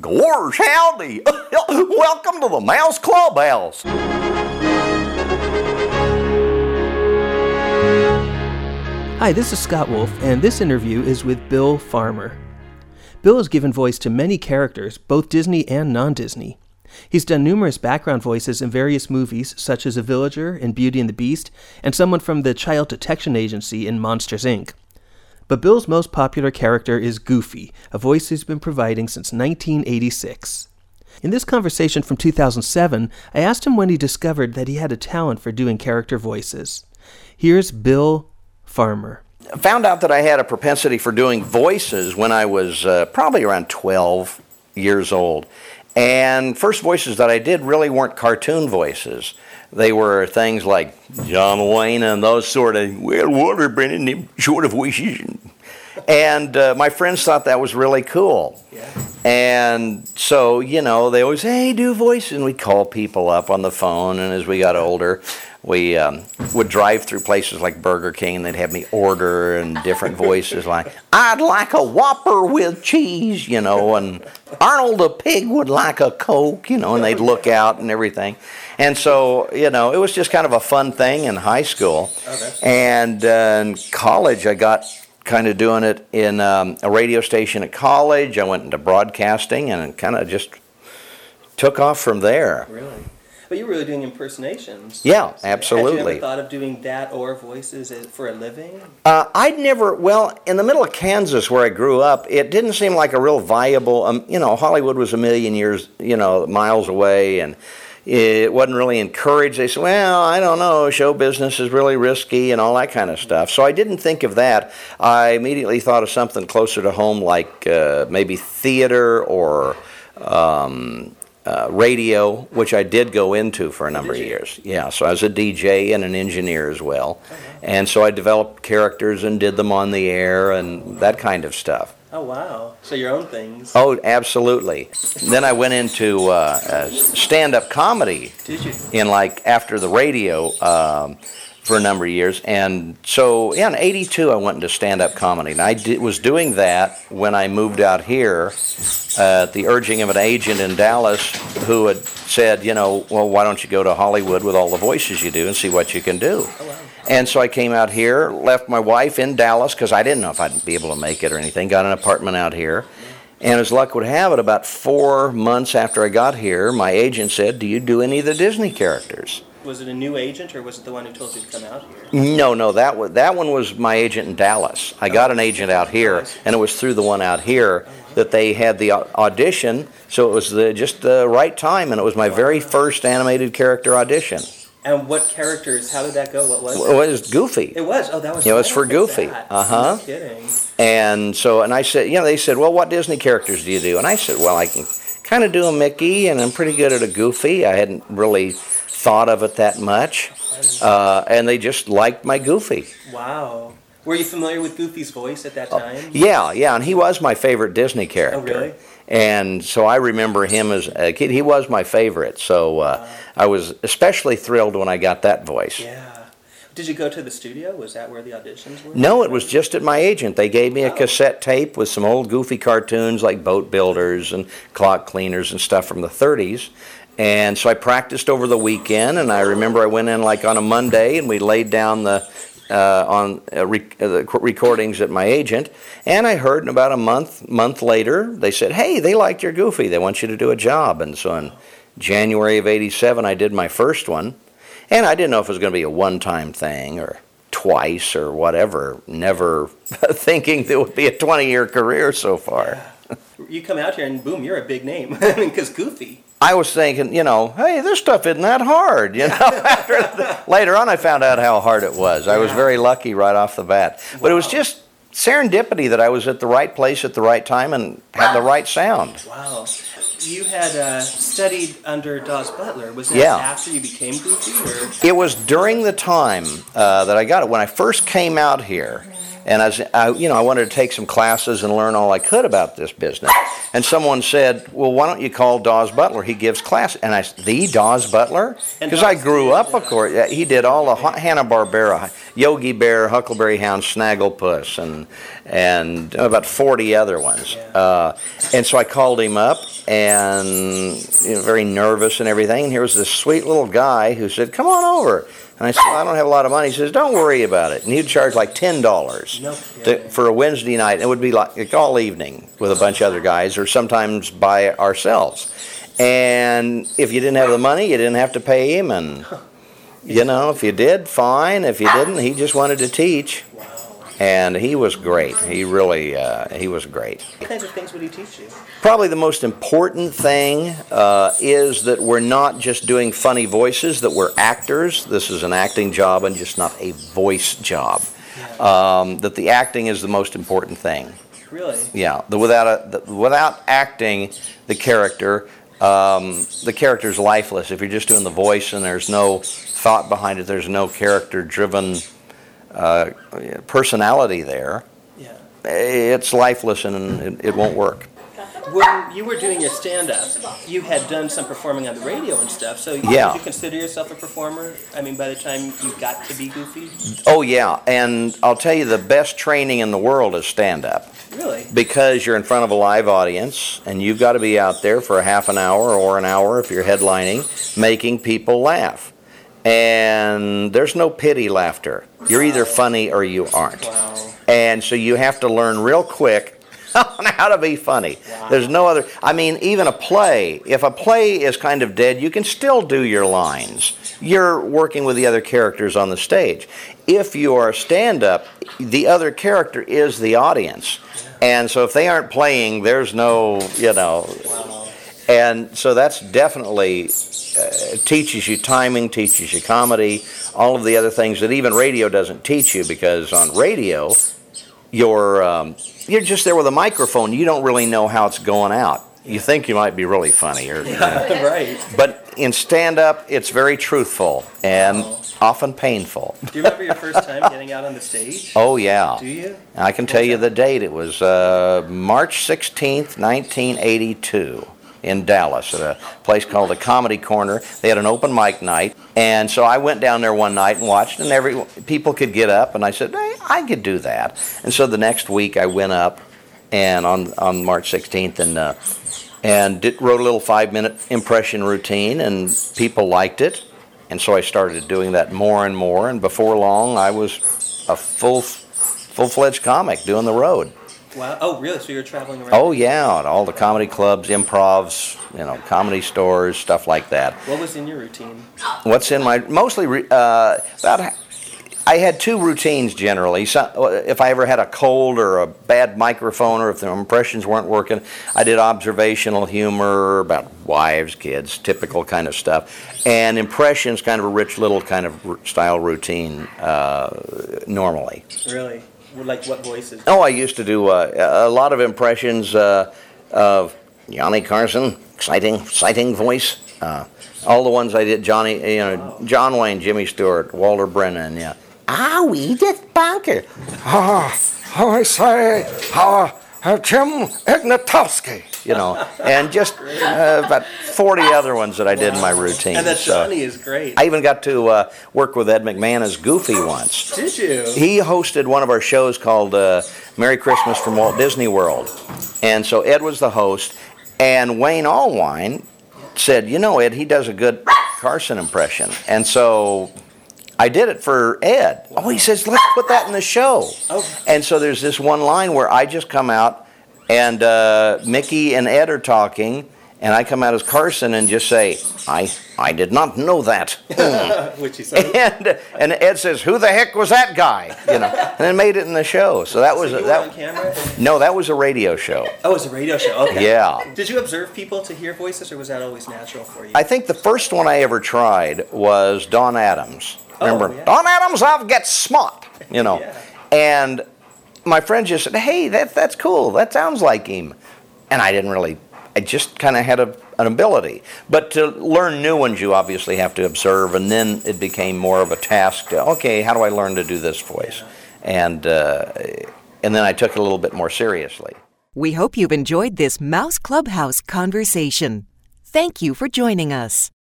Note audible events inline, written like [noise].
Gorge, howdy! [laughs] Welcome to the Mouse Clubhouse. Hi, this is Scott Wolf, and this interview is with Bill Farmer. Bill has given voice to many characters, both Disney and non Disney. He's done numerous background voices in various movies, such as a villager in Beauty and the Beast, and someone from the Child Detection Agency in Monsters, Inc. But Bill's most popular character is Goofy, a voice he's been providing since 1986. In this conversation from 2007, I asked him when he discovered that he had a talent for doing character voices. Here's Bill Farmer. I found out that I had a propensity for doing voices when I was uh, probably around 12 years old. And first voices that I did really weren't cartoon voices. They were things like John Wayne and those sort of, well, Walter Brennan, sort of wishes. And uh, my friends thought that was really cool. Yeah. And so, you know, they always, hey, do voice. And we'd call people up on the phone. And as we got older, we um, would drive through places like Burger King, and they'd have me order and different [laughs] voices like, I'd like a Whopper with cheese, you know, and Arnold the pig would like a Coke, you know, and they'd look out and everything. And so, you know, it was just kind of a fun thing in high school. And uh, in college, I got kind of doing it in um, a radio station at college. I went into broadcasting and kind of just took off from there. Really? But you're really doing impersonations. Yeah, So absolutely. Had you ever thought of doing that or voices for a living? Uh, I'd never, well, in the middle of Kansas where I grew up, it didn't seem like a real viable, um, you know, Hollywood was a million years, you know, miles away, and it wasn't really encouraged. They said, well, I don't know, show business is really risky and all that kind of stuff. So I didn't think of that. I immediately thought of something closer to home, like uh, maybe theater or. Um, uh, radio, which I did go into for a number of years. Yeah, so I was a DJ and an engineer as well. And so I developed characters and did them on the air and that kind of stuff. Oh, wow. So your own things. Oh, absolutely. Then I went into uh, uh, stand up comedy Did you? in like after the radio um, for a number of years. And so, yeah, in 82, I went into stand up comedy. And I was doing that when I moved out here at the urging of an agent in Dallas who had said, you know, well, why don't you go to Hollywood with all the voices you do and see what you can do? Oh, wow. And so I came out here, left my wife in Dallas because I didn't know if I'd be able to make it or anything. Got an apartment out here. And as luck would have it, about four months after I got here, my agent said, Do you do any of the Disney characters? Was it a new agent or was it the one who told you to come out here? No, no, that was, that one was my agent in Dallas. I got an agent out here, and it was through the one out here that they had the audition. So it was the, just the right time, and it was my very first animated character audition. And what characters? How did that go? What was It was Goofy. it? was. Oh, that was. It was for Goofy. Uh-huh. No kidding. And so, and I said, you know, they said, well, what Disney characters do you do? And I said, well, I can kind of do a Mickey, and I'm pretty good at a Goofy. I hadn't really thought of it that much. Uh, and they just liked my Goofy. Wow. Were you familiar with Goofy's voice at that Oh, time? Yeah, yeah, and he was my favorite Disney character. Oh, really? And so I remember him as a kid. He was my favorite. So uh, I was especially thrilled when I got that voice. Yeah. Did you go to the studio? Was that where the auditions were? No, it was just at my agent. They gave me a Oh. cassette tape with some old goofy cartoons like boat builders and clock cleaners and stuff from the 30s. And so I practiced over the weekend, and I remember I went in like on a Monday, and we laid down the uh, on uh, rec- uh, the recordings at my agent, and I heard in about a month month later they said, "Hey, they liked your Goofy. They want you to do a job." And so in January of '87, I did my first one, and I didn't know if it was going to be a one-time thing or twice or whatever. Never [laughs] thinking there would be a 20-year career so far. You come out here and boom, you're a big name. [laughs] I mean, because Goofy. I was thinking, you know, hey, this stuff isn't that hard. You know, [laughs] After the, later on, I found out how hard it was. I was very lucky right off the bat. But it was just serendipity that I was at the right place at the right time and had the right sound. Wow. You had uh, studied under Daws Butler. Was that Yeah. after you became Goofy? Or? It was during the time uh, that I got it. When I first came out here, And I, was, I, you know, I wanted to take some classes and learn all I could about this business. And someone said, "Well, why don't you call Daws Butler? He gives class." And I, said, the Daws Butler, because I grew up, of course. He did all the Hanna Barbera, Yogi Bear, Huckleberry Hound, Snagglepuss, and and about forty other ones. Uh, and so I called him up, and you know, very nervous and everything. And here was this sweet little guy who said, "Come on over." And I said, well, "I don't have a lot of money." He says, "Don't worry about it." And he'd charge like ten dollars No kidding. for a Wednesday night. And It would be like, like all evening with a bunch of other guys, or sometimes by ourselves. And if you didn't have the money, you didn't have to pay him. And you know, if you did, fine. If you didn't, he just wanted to teach. Wow. And he was great. He really, uh, he was great. What kinds of things would he teach you? Probably the most important thing uh, is that we're not just doing funny voices, that we're actors. This is an acting job and just not a voice job. Um, that the acting is the most important thing. Really? Yeah, the, without, a, the, without acting the character, um, the character's lifeless. If you're just doing the voice and there's no thought behind it, there's no character driven uh, personality there, Yeah. it's lifeless and it, it won't work. When you were doing your stand-up, you had done some performing on the radio and stuff. So Yeah. would you consider yourself a performer? I mean, by the time you got to be goofy, Oh yeah, and I'll tell you the best training in the world is stand up really? because you're in front of a live audience and you've got to be out there for a half an hour or an hour if you're headlining making people laugh. And there's no pity laughter. You're either funny or you aren't. Wow. And so you have to learn real quick [laughs] on how to be funny. There's no other. I mean, even a play. If a play is kind of dead, you can still do your lines. You're working with the other characters on the stage. If you are a stand up, the other character is the audience. And so if they aren't playing, there's no, you know. Wow. And so that's definitely uh, teaches you timing, teaches you comedy, all of the other things that even radio doesn't teach you because on radio, you're um, you're just there with a microphone. You don't really know how it's going out. You think you might be really funny, or, [laughs] right. but in stand up, it's very truthful and often painful. Do you remember your first time getting out on the stage? Oh yeah, Do you? I can tell you the date. It was uh, March sixteenth, nineteen eighty-two. In Dallas, at a place called the Comedy Corner, they had an open mic night, and so I went down there one night and watched, and every people could get up, and I said, hey, I could do that. And so the next week I went up, and on on March 16th, and uh, and did, wrote a little five minute impression routine, and people liked it, and so I started doing that more and more, and before long I was a full full fledged comic doing the road. Wow. Oh, really? So you were traveling around? Oh yeah, at all the comedy clubs, improvs, you know, comedy stores, stuff like that. What was in your routine? What's in my mostly uh, about I had two routines generally. So, if I ever had a cold or a bad microphone, or if the impressions weren't working, I did observational humor about wives, kids, typical kind of stuff, and impressions, kind of a Rich Little kind of style routine uh, normally. Really? Like what voices? Oh, I used to do uh, a lot of impressions uh, of Johnny Carson, exciting, exciting voice. Uh, all the ones I did, Johnny, you know, John Wayne, Jimmy Stewart, Walter Brennan, yeah. Ah, we Edith Bunker. Ah, how I say, how uh, Jim Ignatowski. You know, and just uh, about 40 other ones that I did in my routine. And that So, is great. I even got to uh, work with Ed McMahon as Goofy once. Did you? He hosted one of our shows called uh, Merry Christmas from Walt Disney World. And so Ed was the host, and Wayne Allwine said, You know, Ed, he does a good Carson impression. And so I did it for Ed. Oh, he says, Let's put that in the show. Oh. And so there's this one line where I just come out, and uh, Mickey and Ed are talking. And I come out as Carson and just say, I, I did not know that. [laughs] Which he said. and and Ed says, "Who the heck was that guy?" You know, and then made it in the show. So that was you a, were on camera? No, that was a radio show. Oh, it was a radio show. Okay. Yeah. Did you observe people to hear voices, or was that always natural for you? I think the first one I ever tried was Don Adams. Remember, yeah. Don Adams, I'll get smart. You know, [laughs] Yeah. and my friend just said, "Hey, that that's cool. That sounds like him," and I didn't really. I just kind of had a, an ability, but to learn new ones, you obviously have to observe, and then it became more of a task. To, okay, how do I learn to do this voice? and uh, and then I took it a little bit more seriously. We hope you've enjoyed this Mouse Clubhouse conversation. Thank you for joining us.